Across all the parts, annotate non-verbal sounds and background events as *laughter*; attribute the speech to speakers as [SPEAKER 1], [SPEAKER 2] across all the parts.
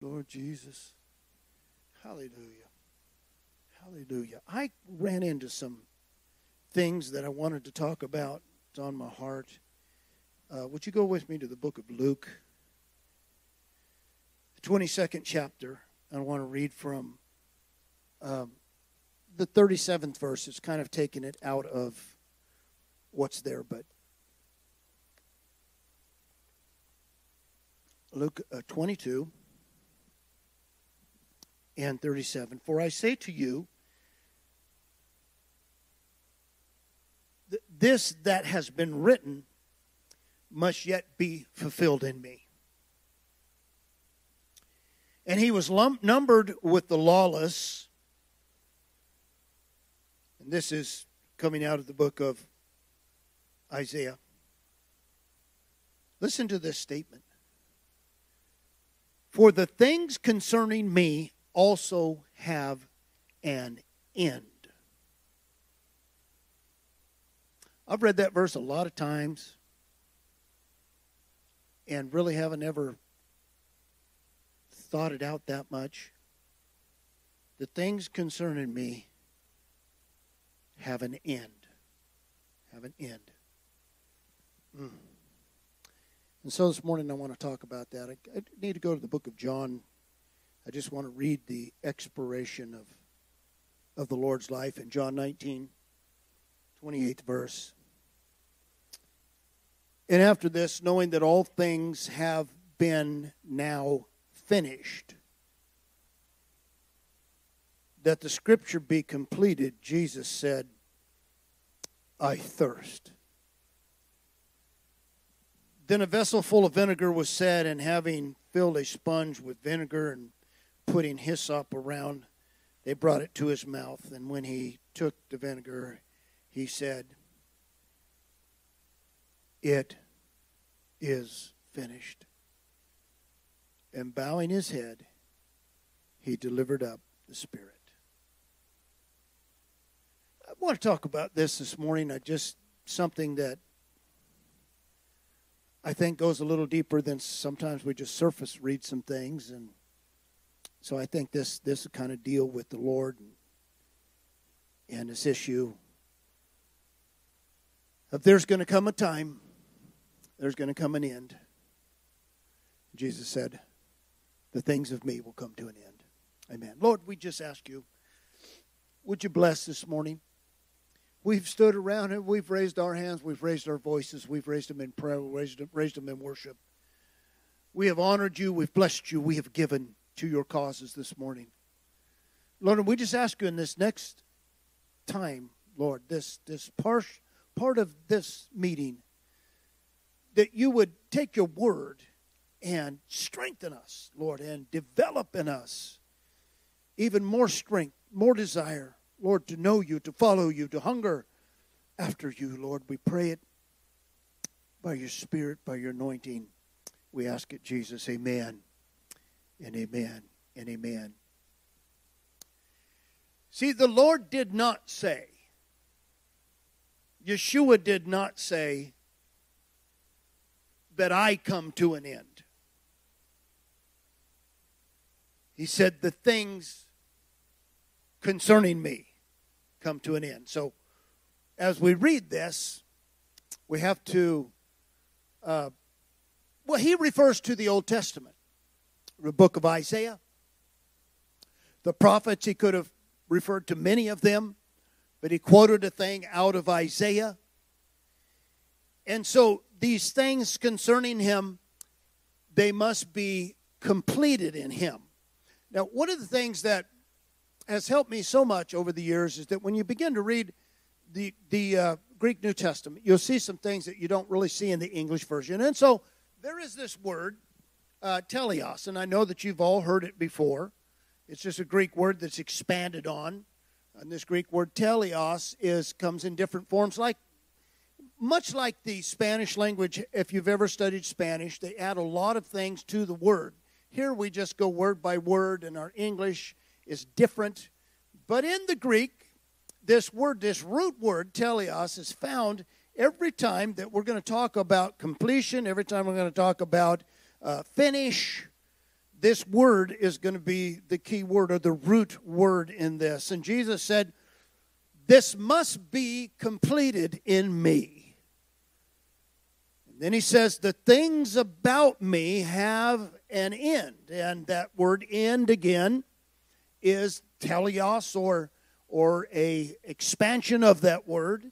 [SPEAKER 1] Lord Jesus. Hallelujah. Hallelujah. I ran into some things that I wanted to talk about. It's on my heart. Uh, would you go with me to the book of Luke, the 22nd chapter? I want to read from um, the 37th verse. It's kind of taking it out of what's there, but Luke uh, 22 and 37. For I say to you, this that has been written must yet be fulfilled in me. And he was lump, numbered with the lawless. And this is coming out of the book of Isaiah. Listen to this statement. For the things concerning me also have an end. I've read that verse a lot of times and really haven't ever thought it out that much. The things concerning me have an end. Have an end. Mm. And so this morning I want to talk about that. I, I need to go to the book of John. I just want to read the expiration of, of the Lord's life in John 19, 28th verse. And after this, knowing that all things have been now finished, that the scripture be completed, Jesus said, I thirst. Then a vessel full of vinegar was set, and having filled a sponge with vinegar and putting hyssop around, they brought it to his mouth. And when he took the vinegar, he said, it is finished. And bowing his head, he delivered up the Spirit. I want to talk about this this morning. I just something that I think goes a little deeper than sometimes we just surface read some things, and so I think this this kind of deal with the Lord and, and this issue. If there's going to come a time there's going to come an end. Jesus said, The things of me will come to an end. Amen. Lord, we just ask you, would you bless this morning? We've stood around and we've raised our hands, we've raised our voices, we've raised them in prayer, we've raised raised them in worship. We have honored you, we've blessed you, we have given to your causes this morning. Lord, we just ask you in this next time, Lord, this this part, part of this meeting, that you would take your word and strengthen us, Lord, and develop in us even more strength, more desire, Lord, to know you, to follow you, to hunger after you, Lord. We pray it by your Spirit, by your anointing. We ask it, Jesus. Amen and amen and amen. See, the Lord did not say, Yeshua did not say, that I come to an end. He said, The things concerning me come to an end. So, as we read this, we have to, uh, well, he refers to the Old Testament, the book of Isaiah. The prophets, he could have referred to many of them, but he quoted a thing out of Isaiah. And so these things concerning him, they must be completed in him. Now, one of the things that has helped me so much over the years is that when you begin to read the, the uh, Greek New Testament, you'll see some things that you don't really see in the English version. And so there is this word, uh, teleos, and I know that you've all heard it before. It's just a Greek word that's expanded on. And this Greek word teleos is comes in different forms, like much like the Spanish language, if you've ever studied Spanish, they add a lot of things to the word. Here we just go word by word, and our English is different. But in the Greek, this word, this root word, teleos, is found every time that we're going to talk about completion, every time we're going to talk about uh, finish. this word is going to be the key word or the root word in this. And Jesus said, This must be completed in me. And then he says, The things about me have an end. And that word end again is teleos or, or a expansion of that word.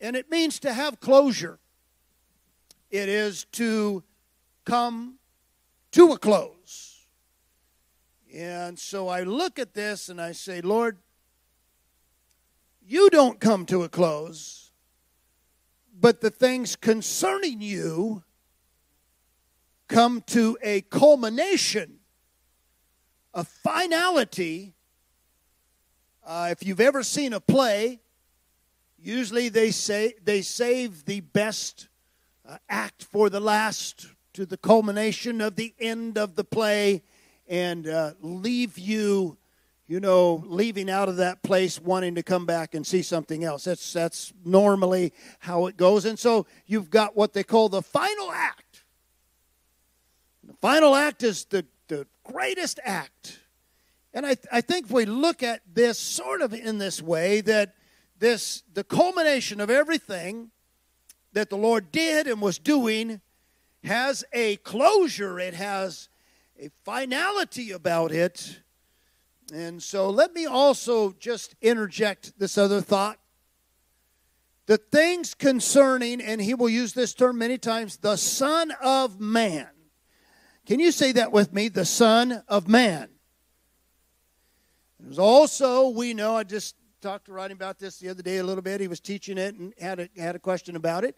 [SPEAKER 1] And it means to have closure. It is to come to a close. And so I look at this and I say, Lord, you don't come to a close, but the things concerning you come to a culmination, a finality. Uh, if you've ever seen a play, usually they say they save the best uh, act for the last to the culmination of the end of the play and uh, leave you, you know, leaving out of that place wanting to come back and see something else. That's, that's normally how it goes. And so you've got what they call the final act. The final act is the, the greatest act. And I, I think we look at this sort of in this way, that this the culmination of everything that the Lord did and was doing has a closure, it has a finality about it. And so let me also just interject this other thought. The things concerning, and he will use this term many times, the Son of Man. Can you say that with me? The Son of Man. There's also, we know, I just talked to Rodney about this the other day a little bit. He was teaching it and had a, had a question about it.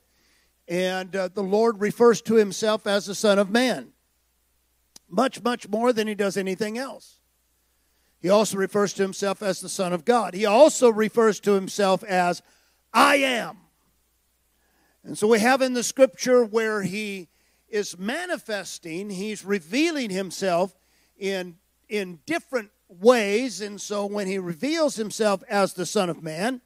[SPEAKER 1] And uh, the Lord refers to himself as the Son of Man, much, much more than he does anything else. He also refers to himself as the Son of God. He also refers to himself as I am. And so we have in the scripture where he is manifesting, he's revealing himself in, in different ways. And so when he reveals himself as the Son of Man,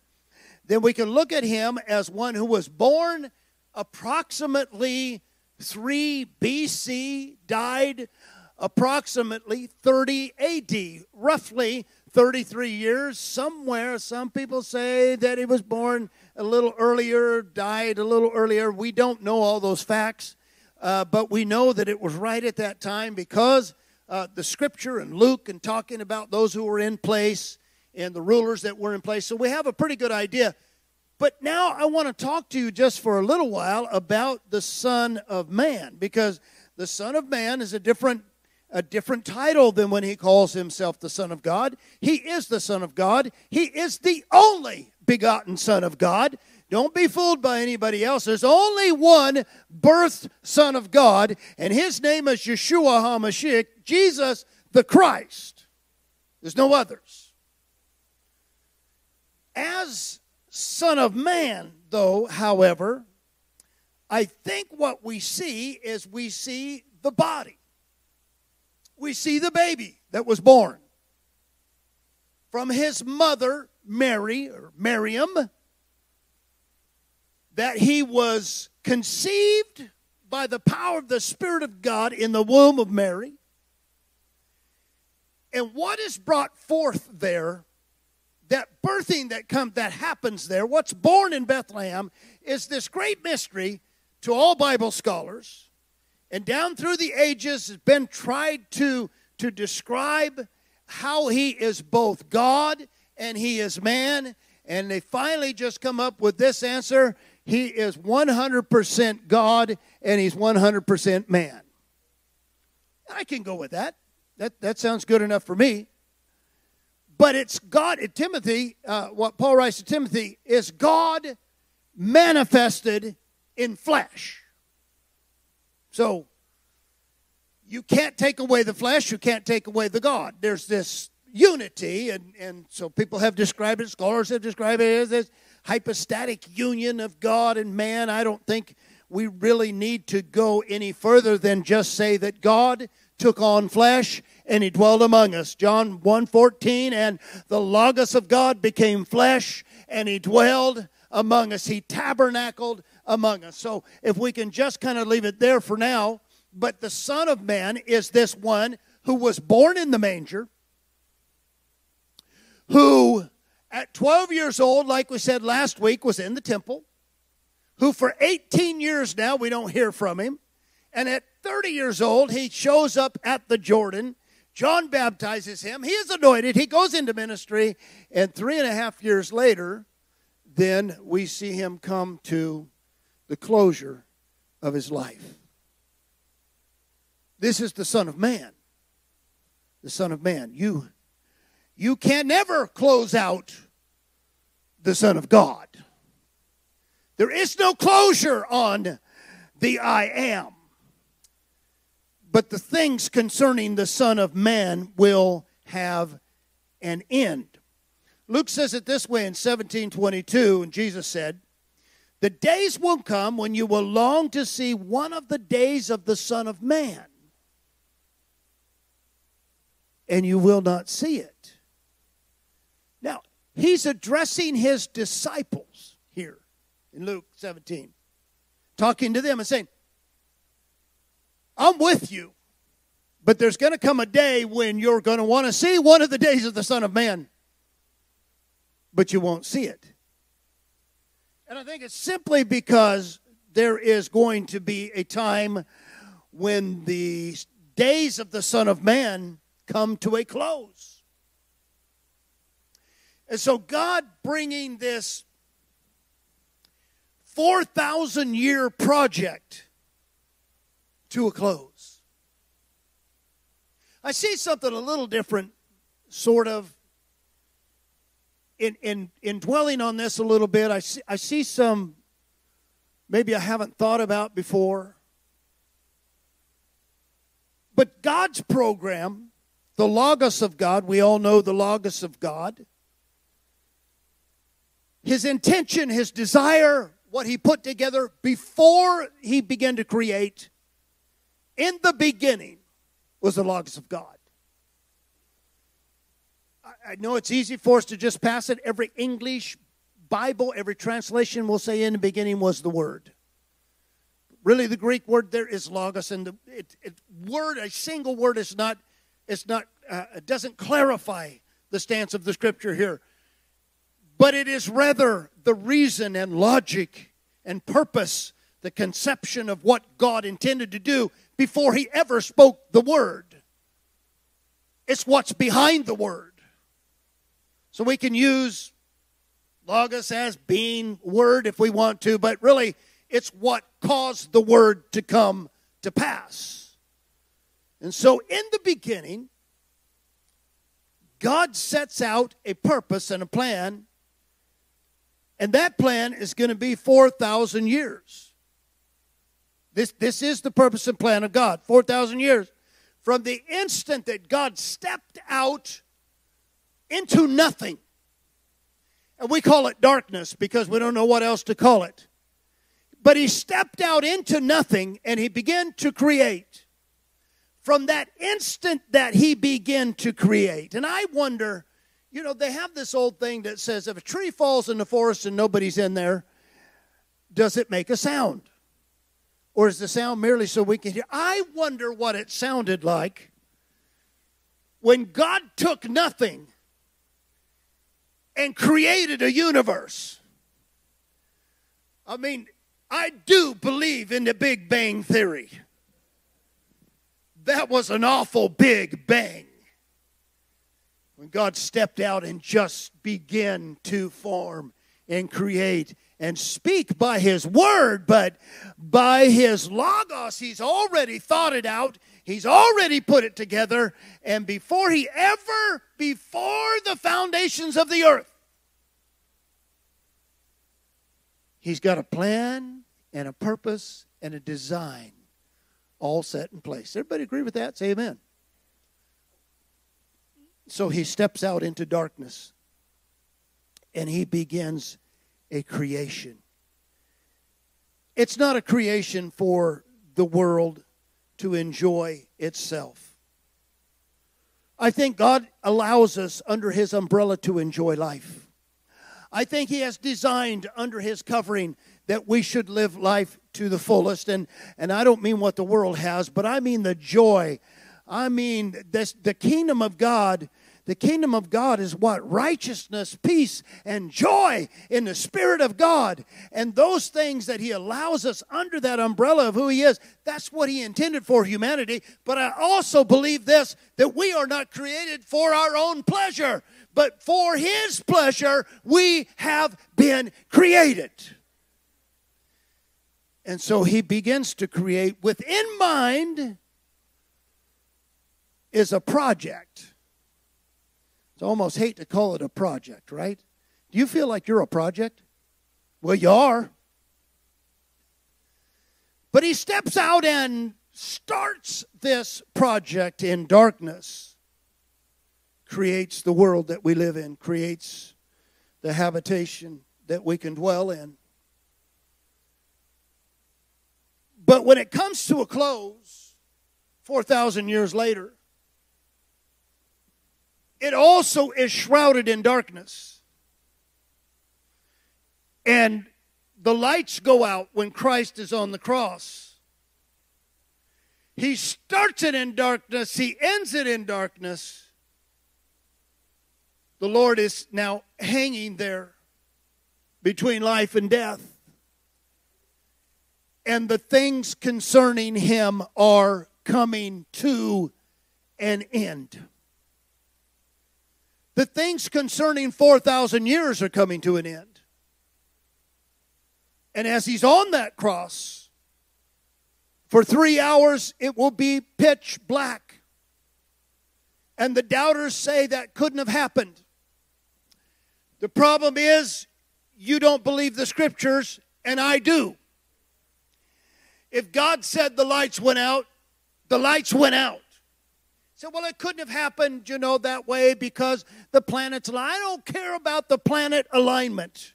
[SPEAKER 1] then we can look at him as one who was born approximately 3 BC, died approximately 30 AD, roughly 33 years, somewhere. Some people say that he was born a little earlier, died a little earlier. We don't know all those facts, uh, but we know that it was right at that time because uh, the scripture and Luke and talking about those who were in place and the rulers that were in place. So we have a pretty good idea but now I want to talk to you just for a little while about the Son of Man, because the Son of Man is a different a different title than when he calls himself the Son of God. He is the Son of God. He is the only begotten Son of God. Don't be fooled by anybody else. There's only one birthed Son of God, and his name is Yeshua HaMashiach, Jesus the Christ. There's no others. As Son of Man, though, however, I think what we see is we see the body. We see the baby that was born from his mother, Mary, or Miriam, that he was conceived by the power of the Spirit of God in the womb of Mary. And what is brought forth there that birthing that comes that happens there what's born in bethlehem is this great mystery to all bible scholars. And down through the ages has been tried to to describe how he is both god and he is man. And they finally just come up with this answer. He is 100% god and he's 100% man. I can go with that. That, that sounds good enough for me but it's God, Timothy, uh, what Paul writes to Timothy is God manifested in flesh. So you can't take away the flesh, you can't take away the God. There's this unity, and, and so people have described it, scholars have described it as this hypostatic union of God and man. I don't think we really need to go any further than just say that God took on flesh and he dwelled among us. John 1:14 and the logos of God became flesh and he dwelled among us. He tabernacled among us. So if we can just kind of leave it there for now, but the son of man is this one who was born in the manger, who at 12 years old, like we said last week, was in the temple, who for 18 years now we don't hear from him, and at 30 years old, he shows up at the Jordan. John baptizes him. He is anointed. He goes into ministry. And three and a half years later, then we see him come to the closure of his life. This is the Son of Man. The Son of Man. You, you can never close out the Son of God. There is no closure on the I am. But the things concerning the Son of Man will have an end. Luke says it this way in 1722, and Jesus said, The days will come when you will long to see one of the days of the Son of Man, and you will not see it. Now, he's addressing his disciples here in Luke 17, talking to them and saying, I'm with you. But there's going to come a day when you're going to want to see one of the days of the Son of Man, but you won't see it. And I think it's simply because there is going to be a time when the days of the Son of Man come to a close. And so, God bringing this 4,000 year project to a close. I see something a little different, sort of, in, in, in dwelling on this a little bit. I see, I see some maybe I haven't thought about before. But God's program, the Logos of God, we all know the Logos of God. His intention, his desire, what he put together before he began to create in the beginning was the Logos of God. I, know it's easy for us to just pass it. Every English Bible, every translation will say in the beginning was the Word. Really, the Greek word there is logos, and the it, it, word, a single word, is not, it's not, uh, it doesn't clarify the stance of the Scripture here, but it is rather the reason and logic and purpose, the conception of what God intended to do before he ever spoke the word. It's what's behind the word. So we can use logos as being word if we want to, but really it's what caused the word to come to pass. And so in the beginning, God sets out a purpose and a plan, and that plan is going to be 4,000 years. This, this is the purpose and plan of God. 4,000 years. From the instant that God stepped out into nothing, and we call it darkness because we don't know what else to call it. But he stepped out into nothing and he began to create. From that instant that he began to create. And I wonder, you know, they have this old thing that says if a tree falls in the forest and nobody's in there, does it make a sound? Or is the sound merely so we can hear? I wonder what it sounded like when God took nothing and created a universe. I mean, I do believe in the Big Bang Theory. That was an awful big bang. When God stepped out and just began to form and create and speak by his word, but by his logos, he's already thought it out. He's already put it together. And before he ever, before the foundations of the earth, he's got a plan and a purpose and a design all set in place. Everybody agree with that? Say amen. So he steps out into darkness and he begins a creation. It's not a creation for the world to enjoy itself. I think God allows us under His umbrella to enjoy life. I think He has designed under His covering that we should live life to the fullest. And, and I don't mean what the world has, but I mean the joy I mean, this, the kingdom of God the kingdom of God is what? Righteousness, peace, and joy in the Spirit of God. And those things that He allows us under that umbrella of who He is, that's what He intended for humanity. But I also believe this that we are not created for our own pleasure, but for His pleasure we have been created. And so He begins to create within mind is a project Almost hate to call it a project, right? Do you feel like you're a project? Well, you are. But he steps out and starts this project in darkness, creates the world that we live in, creates the habitation that we can dwell in. But when it comes to a close, 4,000 years later, it also is shrouded in darkness. And the lights go out when Christ is on the cross. He starts it in darkness, he ends it in darkness. The Lord is now hanging there between life and death. And the things concerning him are coming to an end. The things concerning 4,000 years are coming to an end. And as he's on that cross, for three hours it will be pitch black. And the doubters say that couldn't have happened. The problem is, you don't believe the scriptures, and I do. If God said the lights went out, the lights went out. So, well, it couldn't have happened, you know, that way because the planets I don't care about the planet alignment.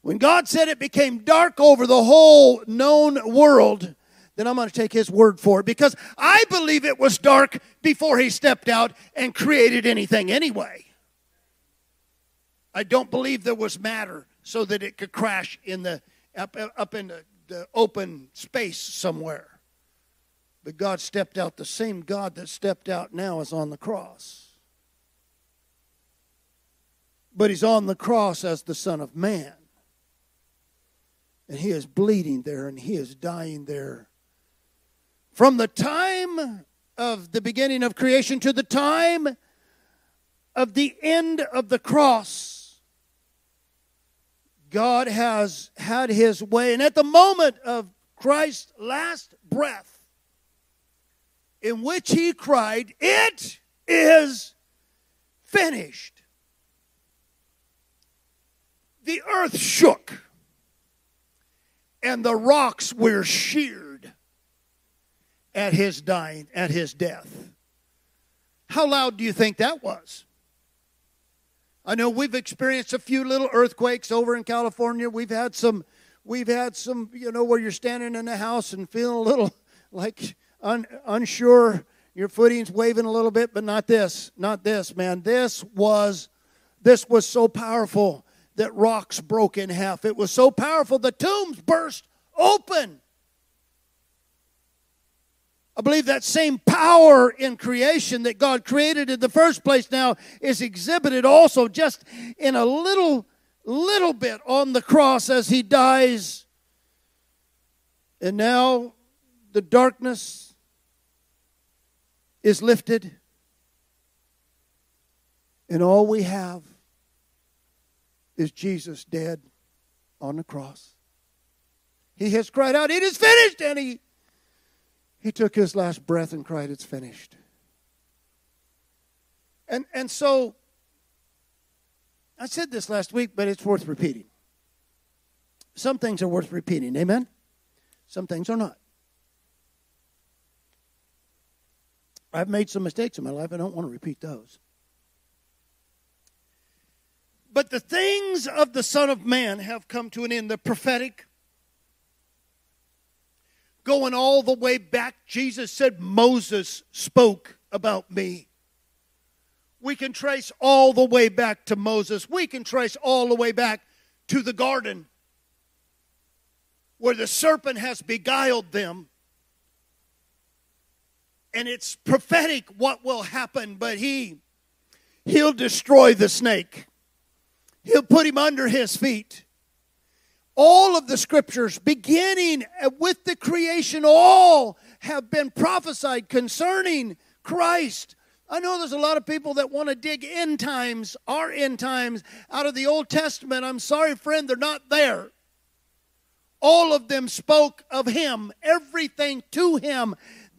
[SPEAKER 1] When God said it became dark over the whole known world, then I'm going to take his word for it because I believe it was dark before he stepped out and created anything anyway. I don't believe there was matter so that it could crash in the up, up in the, the open space somewhere. But God stepped out. The same God that stepped out now is on the cross. But he's on the cross as the Son of Man. And he is bleeding there and he is dying there. From the time of the beginning of creation to the time of the end of the cross, God has had his way. And at the moment of Christ's last breath, in which he cried, It is finished. The earth shook, and the rocks were sheared at his dying, at his death. How loud do you think that was? I know we've experienced a few little earthquakes over in California. We've had some, we've had some, you know, where you're standing in the house and feeling a little *laughs* like un, unsure, your footing's waving a little bit, but not this, not this, man. This was this was so powerful that rocks broke in half. It was so powerful the tombs burst open. I believe that same power in creation that God created in the first place now is exhibited also just in a little little bit on the cross as he dies. And now the darkness is lifted, and all we have is Jesus dead on the cross. He has cried out, It is finished! And he, he took his last breath and cried, It's finished. And, and so, I said this last week, but it's worth repeating. Some things are worth repeating, amen? Some things are not. I've made some mistakes in my life. I don't want to repeat those. But the things of the Son of Man have come to an end. The prophetic, going all the way back, Jesus said, Moses spoke about me. We can trace all the way back to Moses. We can trace all the way back to the garden where the serpent has beguiled them and it's prophetic what will happen, but he he'll destroy the snake. He'll put him under his feet. All of the scriptures, beginning with the creation, all have been prophesied concerning Christ. I know there's a lot of people that want to dig end times, our end times, out of the Old Testament. I'm sorry, friend, they're not there. All of them spoke of Him, everything to Him.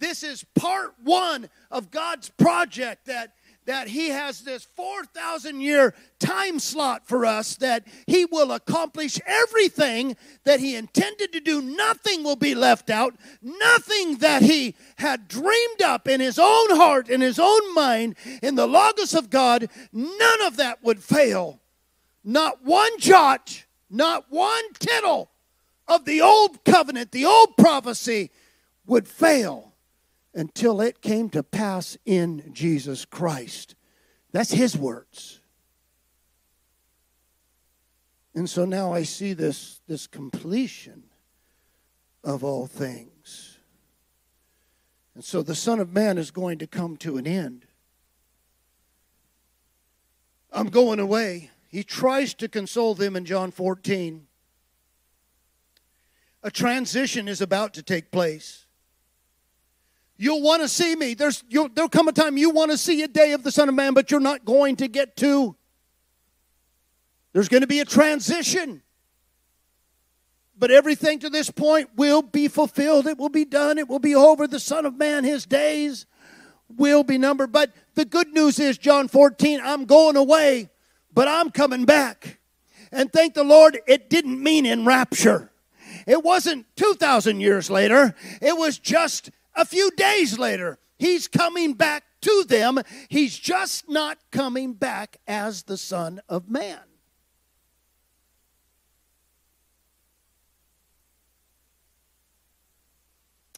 [SPEAKER 1] This is part one of God's project that that he has this 4,000 year time slot for us that he will accomplish everything that he intended to do. Nothing will be left out. Nothing that he had dreamed up in his own heart, in his own mind, in the Logos of God, none of that would fail. Not one jot, not one tittle of the old covenant, the old prophecy would fail until it came to pass in Jesus Christ. That's his words. And so now I see this, this completion of all things. And so the Son of Man is going to come to an end. I'm going away. He tries to console them in John 14. A transition is about to take place. You'll want to see me. There's, there'll come a time you want to see a day of the Son of Man, but you're not going to get to. There's going to be a transition. But everything to this point will be fulfilled. It will be done. It will be over. The Son of Man, his days will be numbered. But the good news is, John 14, I'm going away, but I'm coming back. And thank the Lord, it didn't mean in rapture. It wasn't 2,000 years later. It was just a few days later, he's coming back to them. He's just not coming back as the Son of Man.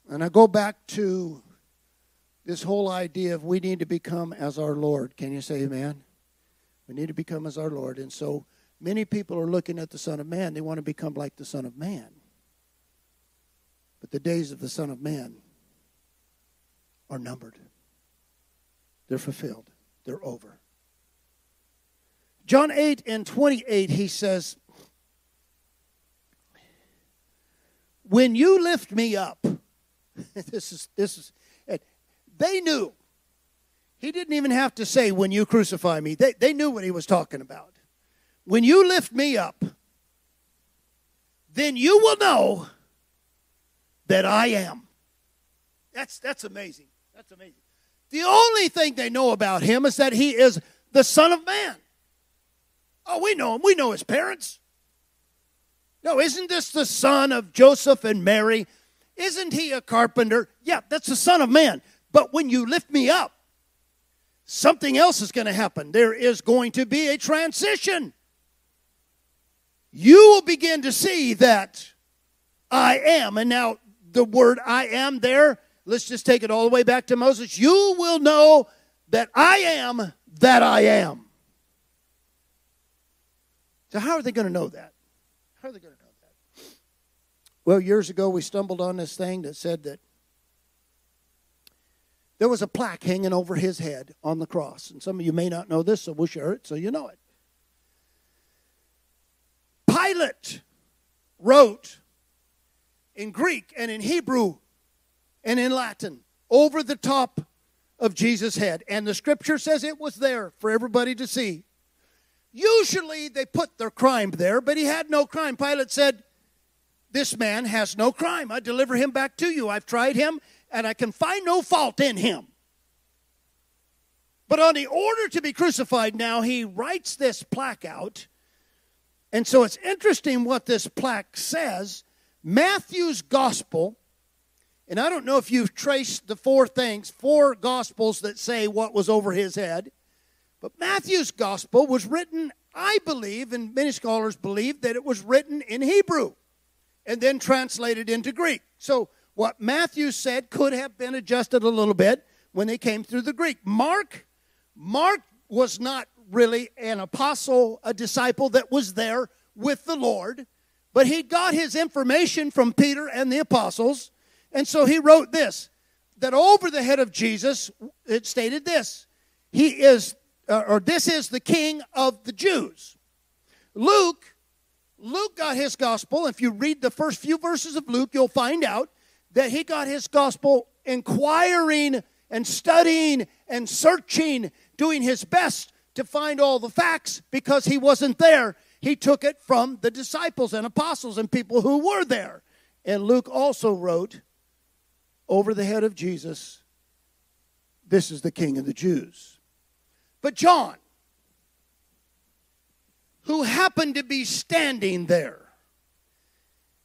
[SPEAKER 1] And I go back to this whole idea of we need to become as our Lord. Can you say amen? We need to become as our Lord. And so many people are looking at the Son of Man. They want to become like the Son of Man. But the days of the Son of Man are numbered. They're fulfilled. They're over. John 8 and 28, he says, When you lift me up, *laughs* this is, this is, they knew. He didn't even have to say, When you crucify me. They, they knew what he was talking about. When you lift me up, then you will know that I am. That's, that's amazing. That's amazing. The only thing they know about him is that he is the Son of Man. Oh, we know him. We know his parents. No, isn't this the son of Joseph and Mary? Isn't he a carpenter? Yeah, that's the Son of Man. But when you lift me up, something else is going to happen. There is going to be a transition. You will begin to see that I am. And now the word I am there Let's just take it all the way back to Moses. You will know that I am that I am. So, how are they going to know that? How are they going to know that? Well, years ago, we stumbled on this thing that said that there was a plaque hanging over his head on the cross. And some of you may not know this, so we'll share it so you know it. Pilate wrote in Greek and in Hebrew and in Latin over the top of Jesus' head. And the scripture says it was there for everybody to see. Usually they put their crime there, but he had no crime. Pilate said, This man has no crime. I deliver him back to you. I've tried him, and I can find no fault in him. But on the order to be crucified now, he writes this plaque out. And so it's interesting what this plaque says. Matthew's gospel and I don't know if you've traced the four things, four gospels that say what was over his head. But Matthew's gospel was written, I believe, and many scholars believe, that it was written in Hebrew and then translated into Greek. So what Matthew said could have been adjusted a little bit when they came through the Greek. Mark, Mark was not really an apostle, a disciple that was there with the Lord, but he got his information from Peter and the apostles and so he wrote this that over the head of Jesus, it stated this He is, uh, or this is the King of the Jews. Luke, Luke got his gospel. If you read the first few verses of Luke, you'll find out that he got his gospel inquiring and studying and searching, doing his best to find all the facts because he wasn't there. He took it from the disciples and apostles and people who were there. And Luke also wrote over the head of Jesus, This is the King of the Jews. But John, who happened to be standing there,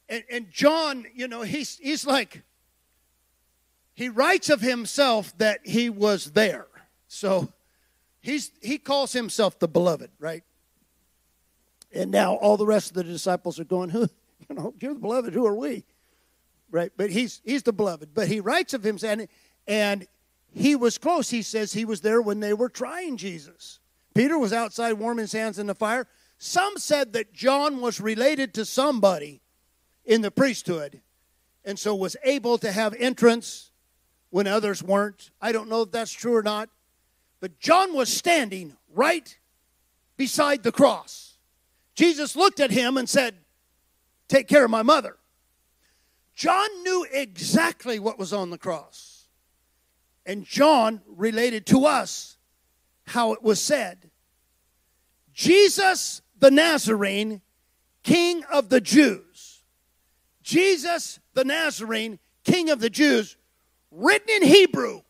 [SPEAKER 1] and, and John, you know, he's, he's like, he writes of himself that he was there. So he's, he calls himself the beloved, right? And now all the rest of the disciples are going, who, you know, you're the beloved, who are we? Right? But he's, he's the beloved. But he writes of him and, and he was close. He says he was there when they were trying Jesus. Peter was outside warming his hands in the fire. Some said that John was related to somebody in the priesthood and so was able to have entrance when others weren't. I don't know if that's true or not. But John was standing right beside the cross. Jesus looked at him and said, Take care of my mother. John knew exactly what was on the cross. And John related to us how it was said Jesus the Nazarene, King of the Jews. Jesus the Nazarene, King of the Jews, written in Hebrew.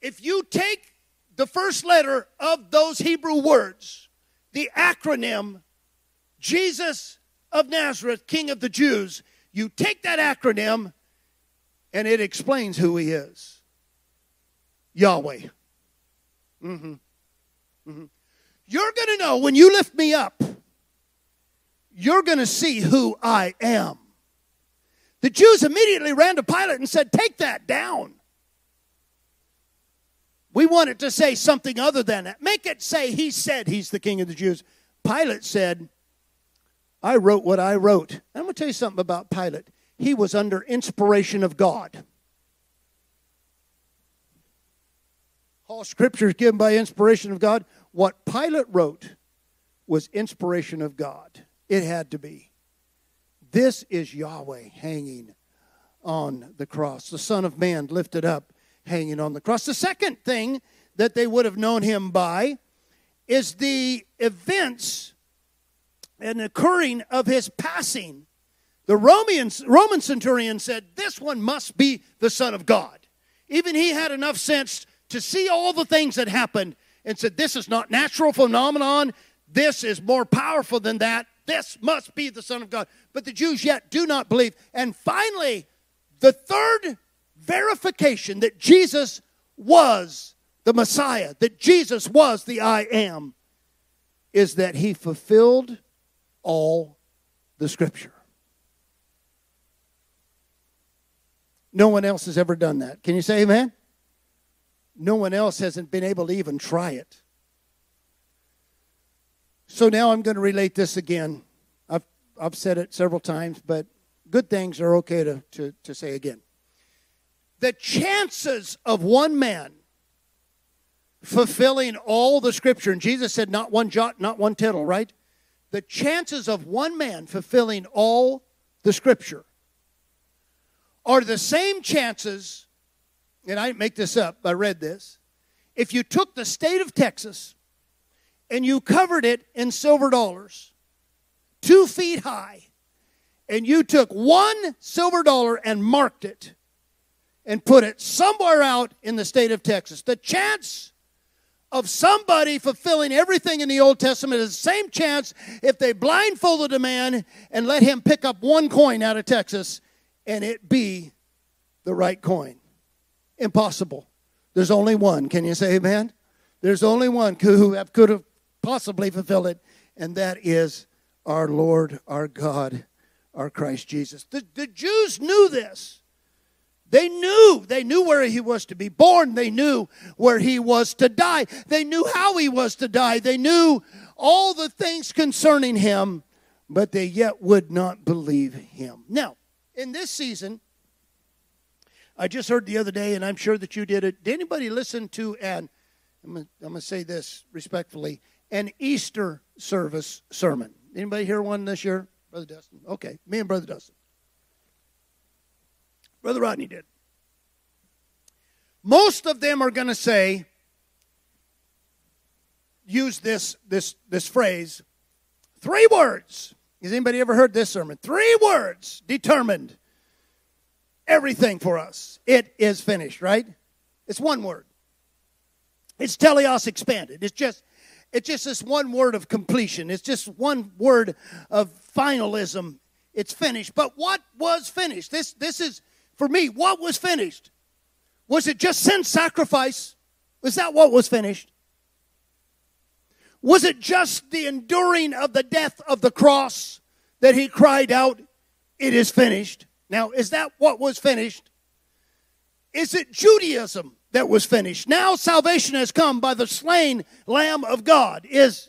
[SPEAKER 1] If you take the first letter of those Hebrew words, the acronym Jesus of Nazareth, King of the Jews, you take that acronym and it explains who he is Yahweh. Mm-hmm. Mm-hmm. You're going to know when you lift me up, you're going to see who I am. The Jews immediately ran to Pilate and said, Take that down. We want it to say something other than that. Make it say he said he's the king of the Jews. Pilate said, I wrote what I wrote. And I'm going to tell you something about Pilate. He was under inspiration of God. All scripture is given by inspiration of God. What Pilate wrote was inspiration of God. It had to be. This is Yahweh hanging on the cross, the Son of Man lifted up, hanging on the cross. The second thing that they would have known him by is the events and occurring of his passing. The Roman, Roman centurion said, This one must be the Son of God. Even he had enough sense to see all the things that happened and said, This is not natural phenomenon. This is more powerful than that. This must be the Son of God. But the Jews yet do not believe. And finally, the third verification that Jesus was the Messiah, that Jesus was the I am, is that he fulfilled all the Scripture. No one else has ever done that. Can you say amen? No one else hasn't been able to even try it. So now I'm going to relate this again. I've, I've said it several times, but good things are okay to, to, to say again. The chances of one man fulfilling all the scripture, and Jesus said, not one jot, not one tittle, right? The chances of one man fulfilling all the scripture are the same chances, and I didn't make this up, I read this. If you took the state of Texas and you covered it in silver dollars, two feet high, and you took one silver dollar and marked it and put it somewhere out in the state of Texas, the chance of somebody fulfilling everything in the Old Testament is the same chance if they blindfolded a man and let him pick up one coin out of Texas and it be the right coin. Impossible. There's only one. Can you say amen? There's only one who could have possibly fulfilled it, and that is our Lord, our God, our Christ Jesus. The, the Jews knew this. They knew. They knew where he was to be born. They knew where he was to die. They knew how he was to die. They knew all the things concerning him, but they yet would not believe him. Now, in this season, I just heard the other day, and I'm sure that you did it. Did anybody listen to an, I'm going to say this respectfully, an Easter service sermon? Anybody hear one this year? Brother Dustin? Okay, me and Brother Dustin. Brother Rodney did. Most of them are going to say, use this, this, this phrase, three words. Has anybody ever heard this sermon? Three words determined everything for us. It is finished, right? It's one word. It's teleos expanded. It's just it's just this one word of completion. It's just one word of finalism. It's finished. But what was finished? This this is for me, what was finished? Was it just sin sacrifice? Was that what was finished? Was it just the enduring of the death of the cross that he cried out, It is finished? Now, is that what was finished? Is it Judaism that was finished? Now salvation has come by the slain Lamb of God. Is,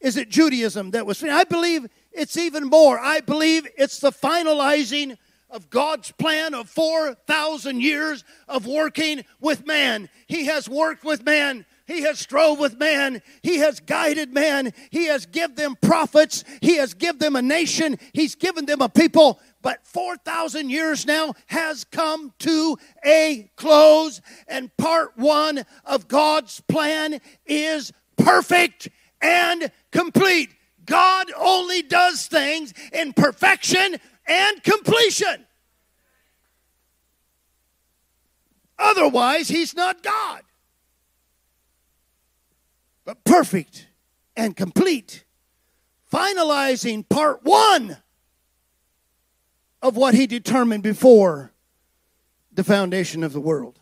[SPEAKER 1] is it Judaism that was finished? I believe it's even more. I believe it's the finalizing of God's plan of 4,000 years of working with man. He has worked with man he has strove with man. He has guided man. He has given them prophets. He has given them a nation. He's given them a people. But 4,000 years now has come to a close. And part one of God's plan is perfect and complete. God only does things in perfection and completion. Otherwise, he's not God but perfect and complete, finalizing part one of what he determined before the foundation of the world.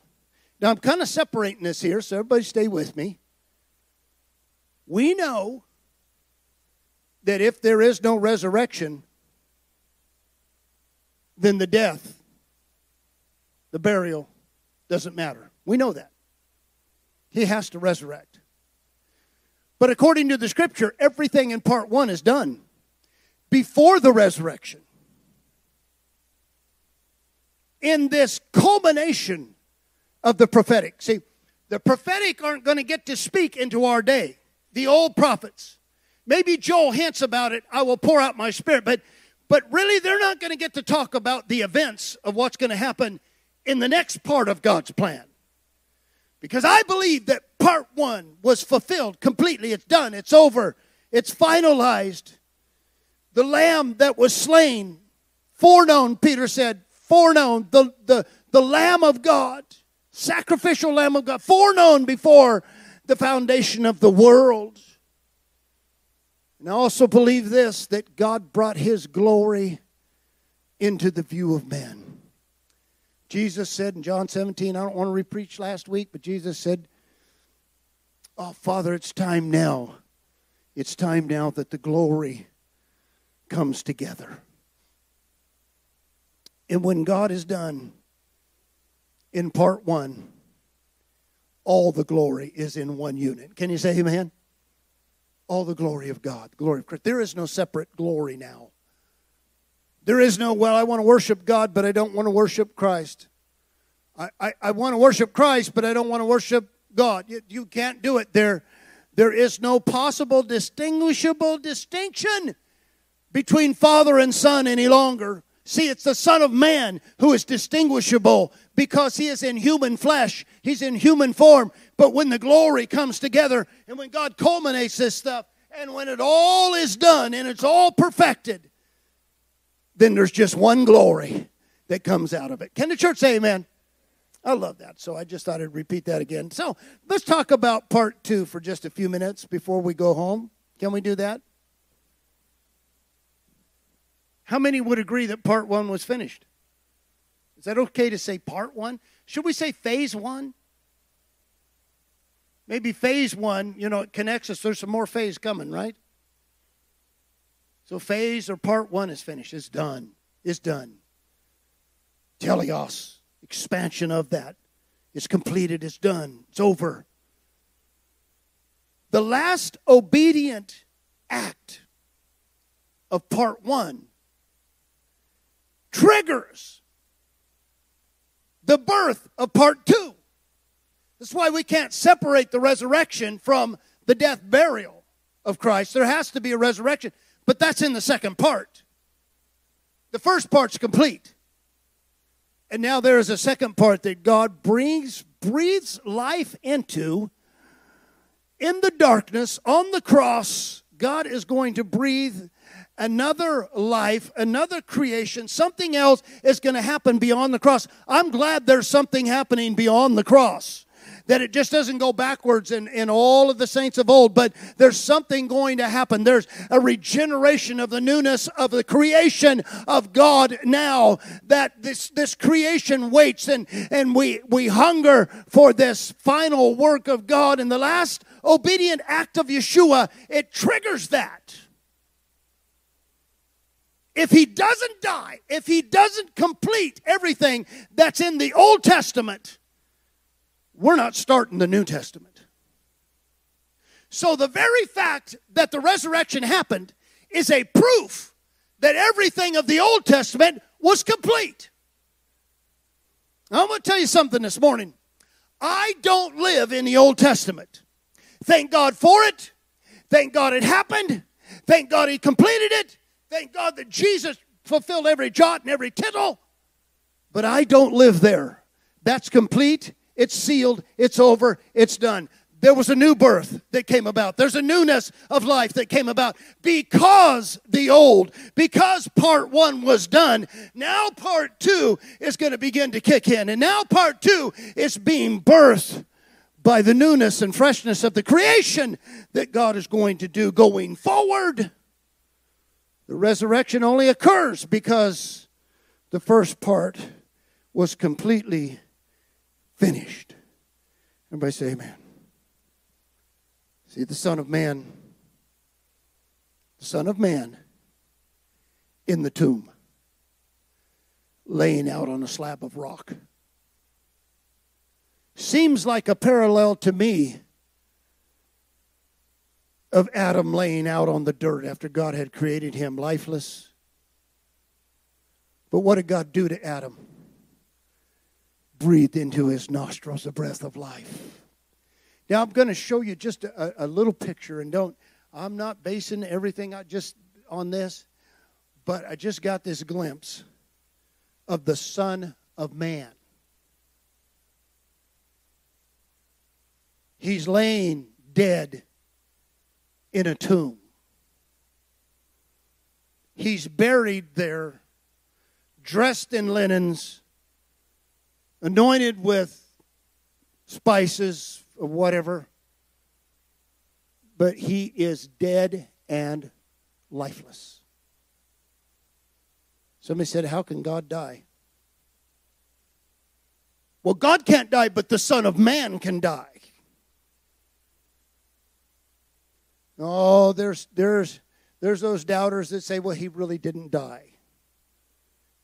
[SPEAKER 1] Now, I'm kind of separating this here, so everybody stay with me. We know that if there is no resurrection, then the death, the burial, doesn't matter. We know that. He has to resurrect. But according to the scripture, everything in part one is done before the resurrection. In this culmination of the prophetic. See, the prophetic aren't going to get to speak into our day. The old prophets. Maybe Joel hints about it, I will pour out my spirit, but but really they're not going to get to talk about the events of what's going to happen in the next part of God's plan. Because I believe that part one was fulfilled completely. It's done, it's over, it's finalized. The lamb that was slain, foreknown, Peter said, foreknown, the, the, the Lamb of God, sacrificial Lamb of God, foreknown before the foundation of the world. And I also believe this that God brought his glory into the view of men. Jesus said in John 17, I don't want to repreach last week, but Jesus said, Oh, Father, it's time now. It's time now that the glory comes together. And when God is done in part one, all the glory is in one unit. Can you say amen? All the glory of God, glory of Christ. There is no separate glory now. There is no, well, I want to worship God, but I don't want to worship Christ. I, I, I want to worship Christ, but I don't want to worship God. You, you can't do it. There, there is no possible distinguishable distinction between Father and Son any longer. See, it's the Son of Man who is distinguishable because he is in human flesh, he's in human form. But when the glory comes together and when God culminates this stuff, and when it all is done and it's all perfected, then there's just one glory that comes out of it. Can the church say amen? I love that. So I just thought I'd repeat that again. So let's talk about part two for just a few minutes before we go home. Can we do that? How many would agree that part one was finished? Is that okay to say part one? Should we say phase one? Maybe phase one, you know, it connects us. There's some more phase coming, right? So phase or part one is finished. It's done. It's done. Teleos, expansion of that, is completed. It's done. It's over. The last obedient act of part one triggers the birth of part two. That's why we can't separate the resurrection from the death burial of Christ. There has to be a resurrection, but that's in the second part. The first part's complete. And now there is a second part that God brings, breathes life into in the darkness on the cross. God is going to breathe another life, another creation, something else is going to happen beyond the cross. I'm glad there's something happening beyond the cross that it just doesn't go backwards in, in all of the saints of old, but there's something going to happen. There's a regeneration of the newness of the creation of God now that this, this creation waits and, and we, we hunger for this final work of God. And the last obedient act of Yeshua, it triggers that. If he doesn't die, if he doesn't complete everything that's in the Old Testament, we're not starting the New Testament. So the very fact that the resurrection happened is a proof that everything of the Old Testament was complete. I'm going to tell you something this morning. I don't live in the Old Testament. Thank God for it. Thank God it happened. Thank God He completed it. Thank God that Jesus fulfilled every jot and every tittle. But I don't live there. That's complete. It's sealed. It's over. It's done. There was a new birth that came about. There's a newness of life that came about because the old, because part one was done. Now part two is going to begin to kick in. And now part two is being birthed by the newness and freshness of the creation that God is going to do going forward. The resurrection only occurs because the first part was completely finished. Everybody say amen. See, the Son of Man, the Son of Man in the tomb, laying out on a slab of rock. Seems like a parallel to me of Adam laying out on the dirt after God had created him lifeless. But what did God do to Adam? Breathed into his nostrils the breath of life. Now I'm going to show you just a, a, little picture, and don't. I'm not basing everything I just on this, but I just got this glimpse of the Son of Man. He's laying dead in a tomb. He's buried there, dressed in linens anointed with spices or whatever, but he is dead and lifeless. Somebody said, How can God die? Well, God can't die, but the Son of Man can die. Oh, there's there's there's those doubters that say, well, he really didn't die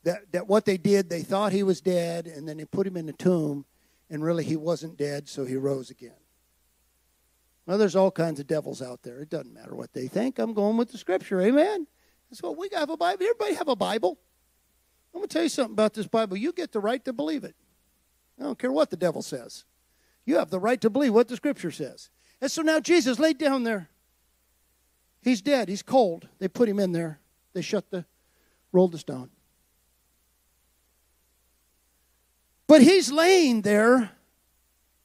[SPEAKER 1] that, that what they did, they thought he was dead, and then they put him in the tomb, and really he wasn't dead, so he rose again. Well, there's all kinds of devils out there. It doesn't matter what they think. I'm going with the scripture. Amen. That's what we have a Bible. Everybody have a Bible. I'm going to tell you something about this Bible. You get the right to believe it. I don't care what the devil says. You have the right to believe what the scripture says. And so now Jesus laid down there. He's dead. He's cold. They put him in there. They shut the, rolled the stone. But he's laying there,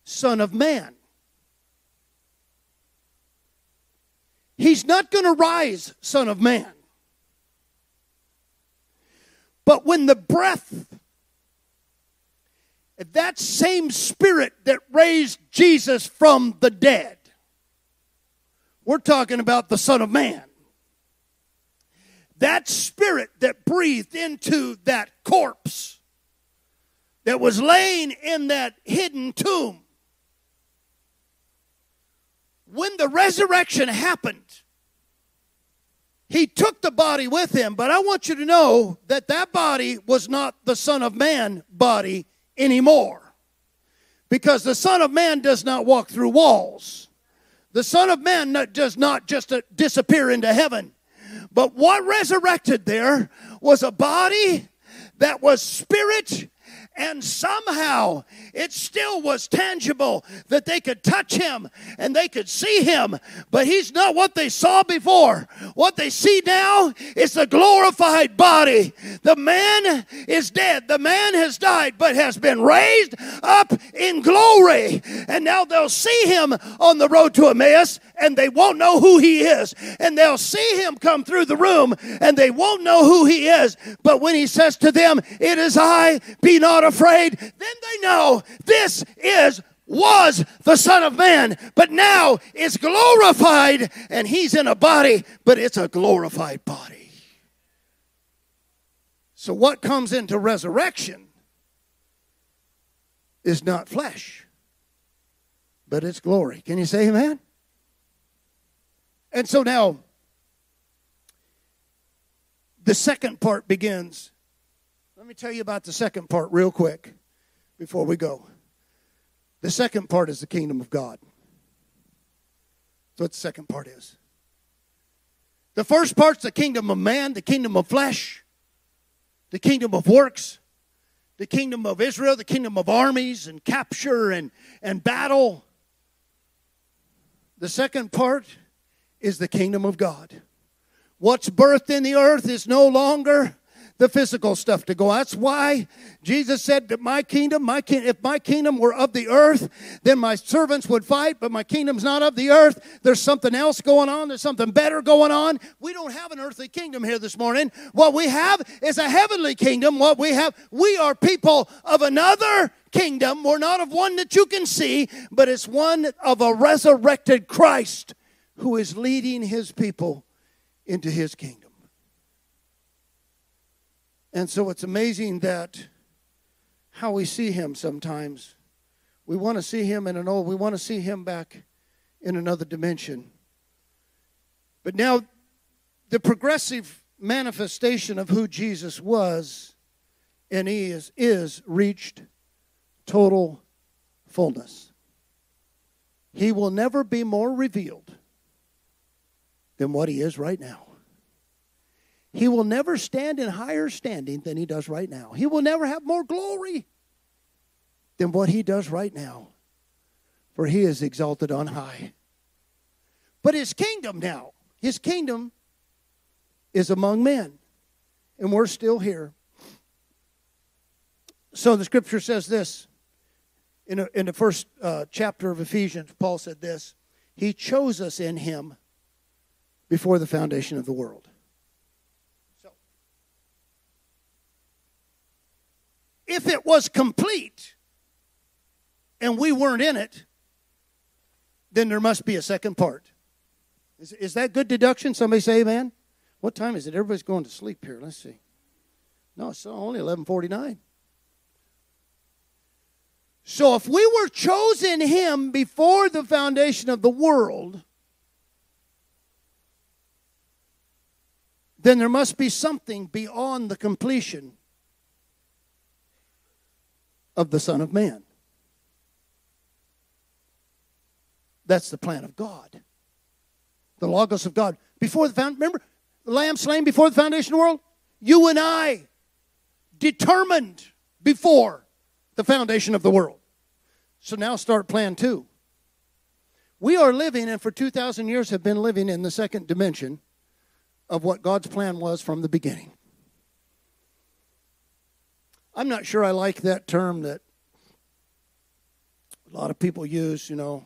[SPEAKER 1] Son of Man. He's not going to rise, Son of Man. But when the breath, that same spirit that raised Jesus from the dead, we're talking about the Son of Man. That spirit that breathed into that corpse that was laying in that hidden tomb. When the resurrection happened, he took the body with him, but I want you to know that that body was not the Son of Man body anymore. Because the Son of Man does not walk through walls. The Son of Man does not just uh, disappear into heaven. But what resurrected there was a body that was spirit and somehow it still was tangible that they could touch him and they could see him, but he's not what they saw before. What they see now is the glorified body. The man is dead, the man has died, but has been raised up in glory. And now they'll see him on the road to Emmaus and they won't know who he is. And they'll see him come through the room and they won't know who he is. But when he says to them, It is I, be not afraid, then they know this is was the Son of Man, but now is glorified, and he's in a body, but it's a glorified body. So, what comes into resurrection is not flesh, but it's glory. Can you say amen? And so now, the second part begins. Let me tell you about the second part real quick before we go. The second part is the kingdom of God. That's what the second part is. The first part's the kingdom of man, the kingdom of flesh, the kingdom of works, the kingdom of Israel, the kingdom of armies and capture and, and battle. The second part is the kingdom of God. What's birthed in the earth is no longer the physical stuff to go. That's why Jesus said that my kingdom, my king, if my kingdom were of the earth, then my servants would fight, but my kingdom's not of the earth. There's something else going on. There's something better going on. We don't have an earthly kingdom here this morning. What we have is a heavenly kingdom. What we have, we are people of another kingdom. We're not of one that you can see, but it's one of a resurrected Christ who is leading his people into his kingdom. And so it's amazing that how we see him sometimes. We want to see him in an old, we want to see him back in another dimension. But now, the progressive manifestation of who Jesus was and is, is reached total fullness. He will never be more revealed than what he is right now. He will never stand in higher standing than he does right now. He will never have more glory than what he does right now, for he is exalted on high. But his kingdom now, his kingdom is among men, and we're still here. So the scripture says this in, a, in the first uh, chapter of Ephesians, Paul said this He chose us in him before the foundation of the world. So, if it was complete and we weren't in it, then there must be a second part. Is, is that good deduction? Somebody say amen? What time is it? Everybody's going to sleep here. Let's see. No, it's only 1149. So if we were chosen him before the foundation of the world, then there must be something beyond the completion of the Son of Man. That's the plan of God. The Logos of God. Before the found, remember the lamb slain before the foundation of the world? You and I determined before the foundation of the world. So now start plan two. We are living, and for 2,000 years have been living in the second dimension of what God's plan was from the beginning. I'm not sure I like that term that a lot of people use, you know.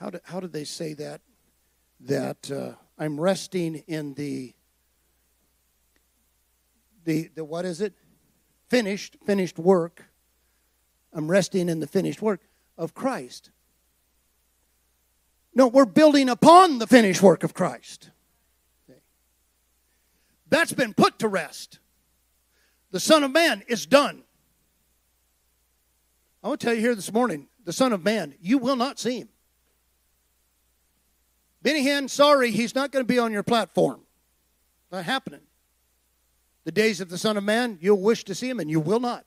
[SPEAKER 1] How do, how do they say that? That uh, I'm resting in the, the, the, what is it? Finished, finished work. I'm resting in the finished work of Christ. No, we're building upon the finished work of Christ. That's been put to rest. The Son of Man is done. I want to tell you here this morning the Son of Man, you will not see him. Benny Hinn, sorry, he's not going to be on your platform. Not happening. The days of the Son of Man, you'll wish to see him, and you will not,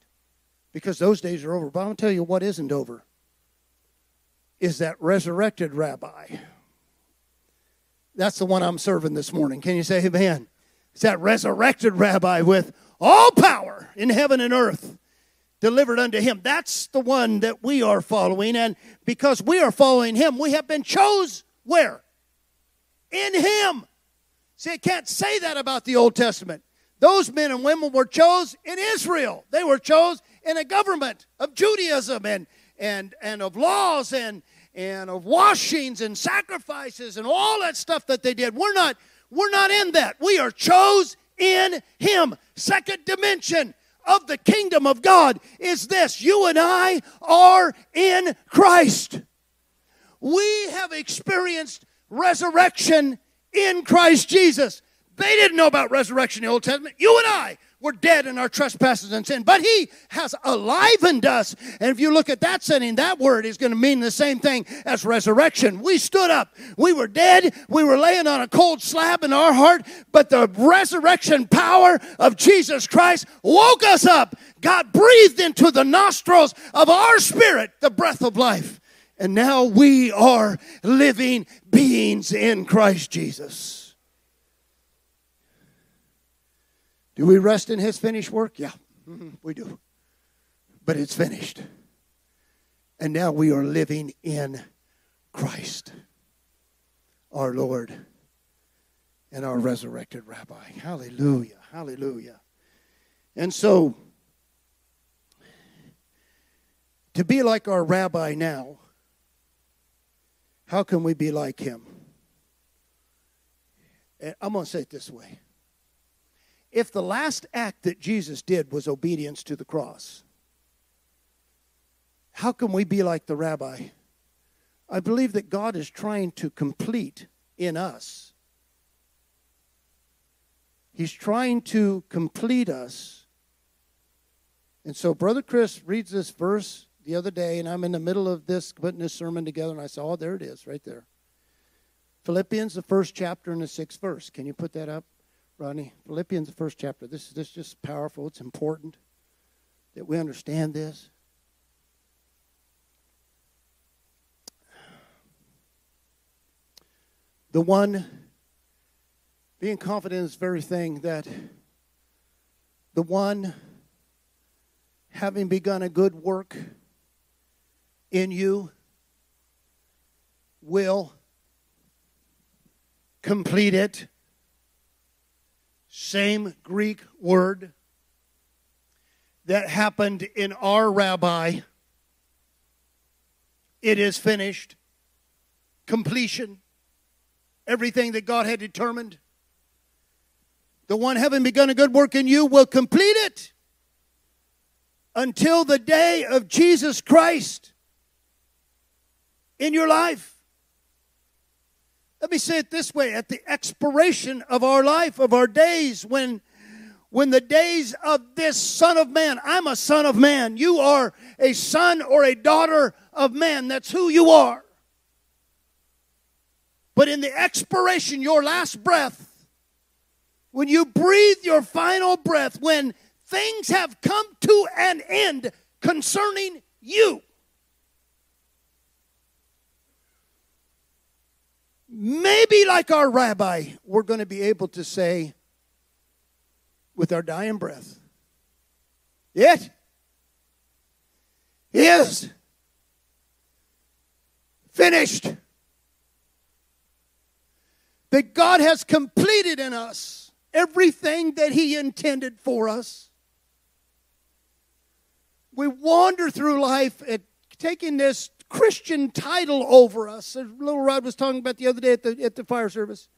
[SPEAKER 1] because those days are over. But I'm going to tell you what isn't over is that resurrected rabbi. That's the one I'm serving this morning. Can you say amen? That resurrected rabbi with all power in heaven and earth delivered unto him. That's the one that we are following. And because we are following him, we have been chose where? In him. See, I can't say that about the Old Testament. Those men and women were chose in Israel. They were chose in a government of Judaism and, and, and of laws and, and of washings and sacrifices and all that stuff that they did. We're not, we're not in that. We are chose in Him. Second dimension of the kingdom of God is this you and I are in Christ. We have experienced resurrection in Christ Jesus. They didn't know about resurrection in the Old Testament. You and I were dead in our trespasses and sin, but He has alivened us. And if you look at that setting, that word is going to mean the same thing as resurrection. We stood up. We were dead. We were laying on a cold slab in our heart, but the resurrection power of Jesus Christ woke us up. God breathed into the nostrils of our spirit the breath of life. And now we are living beings in Christ Jesus. Do we rest in His finished work? Yeah, mm-hmm, we do. But it's finished. And now we are living in Christ, our Lord and our resurrected rabbi. Hallelujah. Hallelujah. And so, to be like our rabbi now, how can we be like him? I'm going to say it this way if the last act that Jesus did was obedience to the cross, how can we be like the rabbi? I believe that God is trying to complete in us. He's trying to complete us. And so, Brother Chris reads this verse the other day, and I'm in the middle of this, putting this sermon together, and I saw, oh, there it is, right there. Philippians, the first chapter and the sixth verse. Can you put that up? Rodney, Philippians, the first chapter. This is this just powerful. It's important that we understand this. The one being confident this very thing that the one having begun a good work in you will complete it same Greek word that happened in our rabbi. It is finished. Completion. Everything that God had determined. The one having begun a good work in you will complete it until the day of Jesus Christ in your life. Let me say it this way at the expiration of our life, of our days, when when the days of this son of man, I'm a son of man, you are a son or a daughter of man. That's who you are. But in the expiration, your last breath, when you breathe your final breath, when things have come to an end concerning you, maybe like our rabbi, we're going to be able to say with our dying breath, It is finished. That God has completed in us everything that He intended for us. We wander through life at taking this Christian title over us. As Little Rod was talking about the other day at the, at the fire service.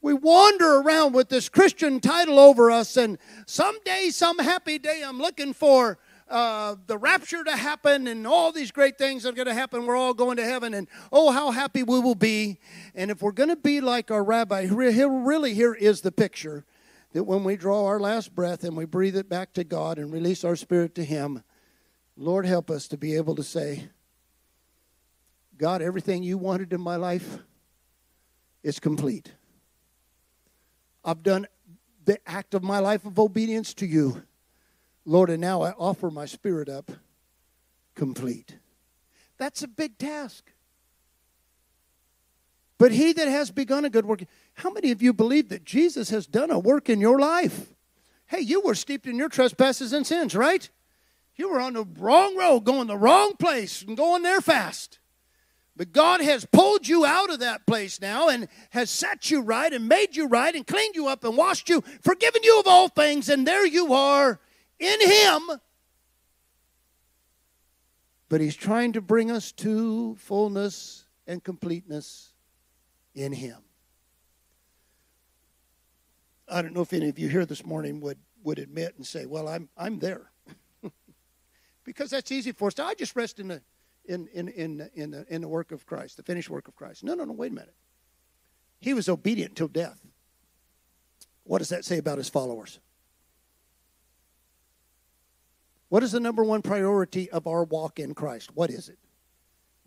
[SPEAKER 1] We wander around with this Christian title over us, and someday, some happy day, I'm looking for uh, the rapture to happen and all these great things are going to happen. We're all going to heaven, and oh, how happy we will be. And if we're going to be like our rabbi, really, here is the picture that when we draw our last breath and we breathe it back to God and release our spirit to Him, Lord, help us to be able to say, God, everything you wanted in my life is complete. I've done the act of my life of obedience to you, Lord, and now I offer my spirit up complete. That's a big task. But he that has begun a good work, how many of you believe that Jesus has done a work in your life? Hey, you were steeped in your trespasses and sins, right? You were on the wrong road, going the wrong place, and going there fast. But God has pulled you out of that place now and has set you right and made you right and cleaned you up and washed you, forgiven you of all things, and there you are in Him. But He's trying to bring us to fullness and completeness in Him. I don't know if any of you here this morning would, would admit and say, Well, I'm, I'm there. *laughs* because that's easy for us. I just rest in the in, in, in, in, the, in the work of Christ, the finished work of Christ. No, no, no, wait a minute. He was obedient till death. What does that say about his followers? What is the number one priority of our walk in Christ? What is it?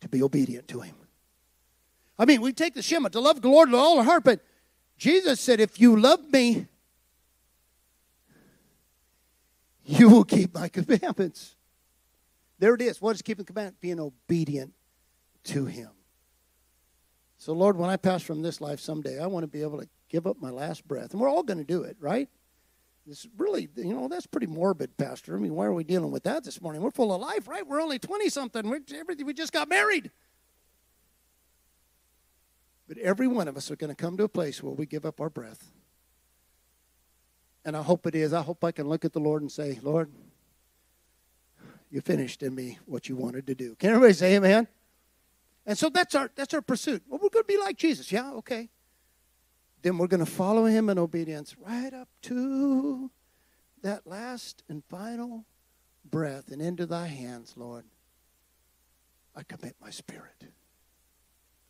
[SPEAKER 1] To be obedient to him. I mean, we take the Shema to love the Lord with all our heart, but Jesus said, if you love me, you will keep my commandments. There it is. What is keeping commandment? Being obedient to Him. So, Lord, when I pass from this life someday, I want to be able to give up my last breath. And we're all going to do it, right? It's really, you know, that's pretty morbid, Pastor. I mean, why are we dealing with that this morning? We're full of life, right? We're only 20 something. We're, everything, we just got married. But every one of us are going to come to a place where we give up our breath. And I hope it is. I hope I can look at the Lord and say, Lord, you finished in me what you wanted to do. Can everybody say amen? And so that's our that's our pursuit. Well, we're going to be like Jesus. Yeah, okay. Then we're going to follow him in obedience right up to that last and final breath and into thy hands, Lord. I commit my spirit.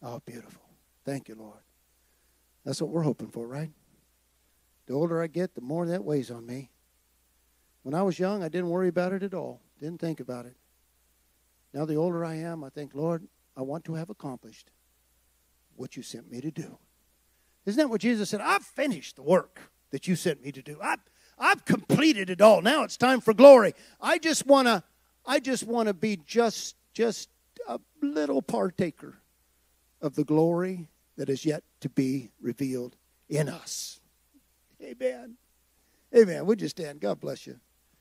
[SPEAKER 1] Oh, beautiful. Thank you, Lord. That's what we're hoping for, right? The older I get, the more that weighs on me. When I was young, I didn't worry about it at all. Didn't think about it. Now, the older I am, I think, Lord, I want to have accomplished what you sent me to do. Isn't that what Jesus said? I've finished the work that you sent me to do. I've, I've completed it all. Now it's time for glory. I just want to I just want to be just just a little partaker of the glory that is yet to be revealed in us. Amen. Amen. Would you stand? God bless you.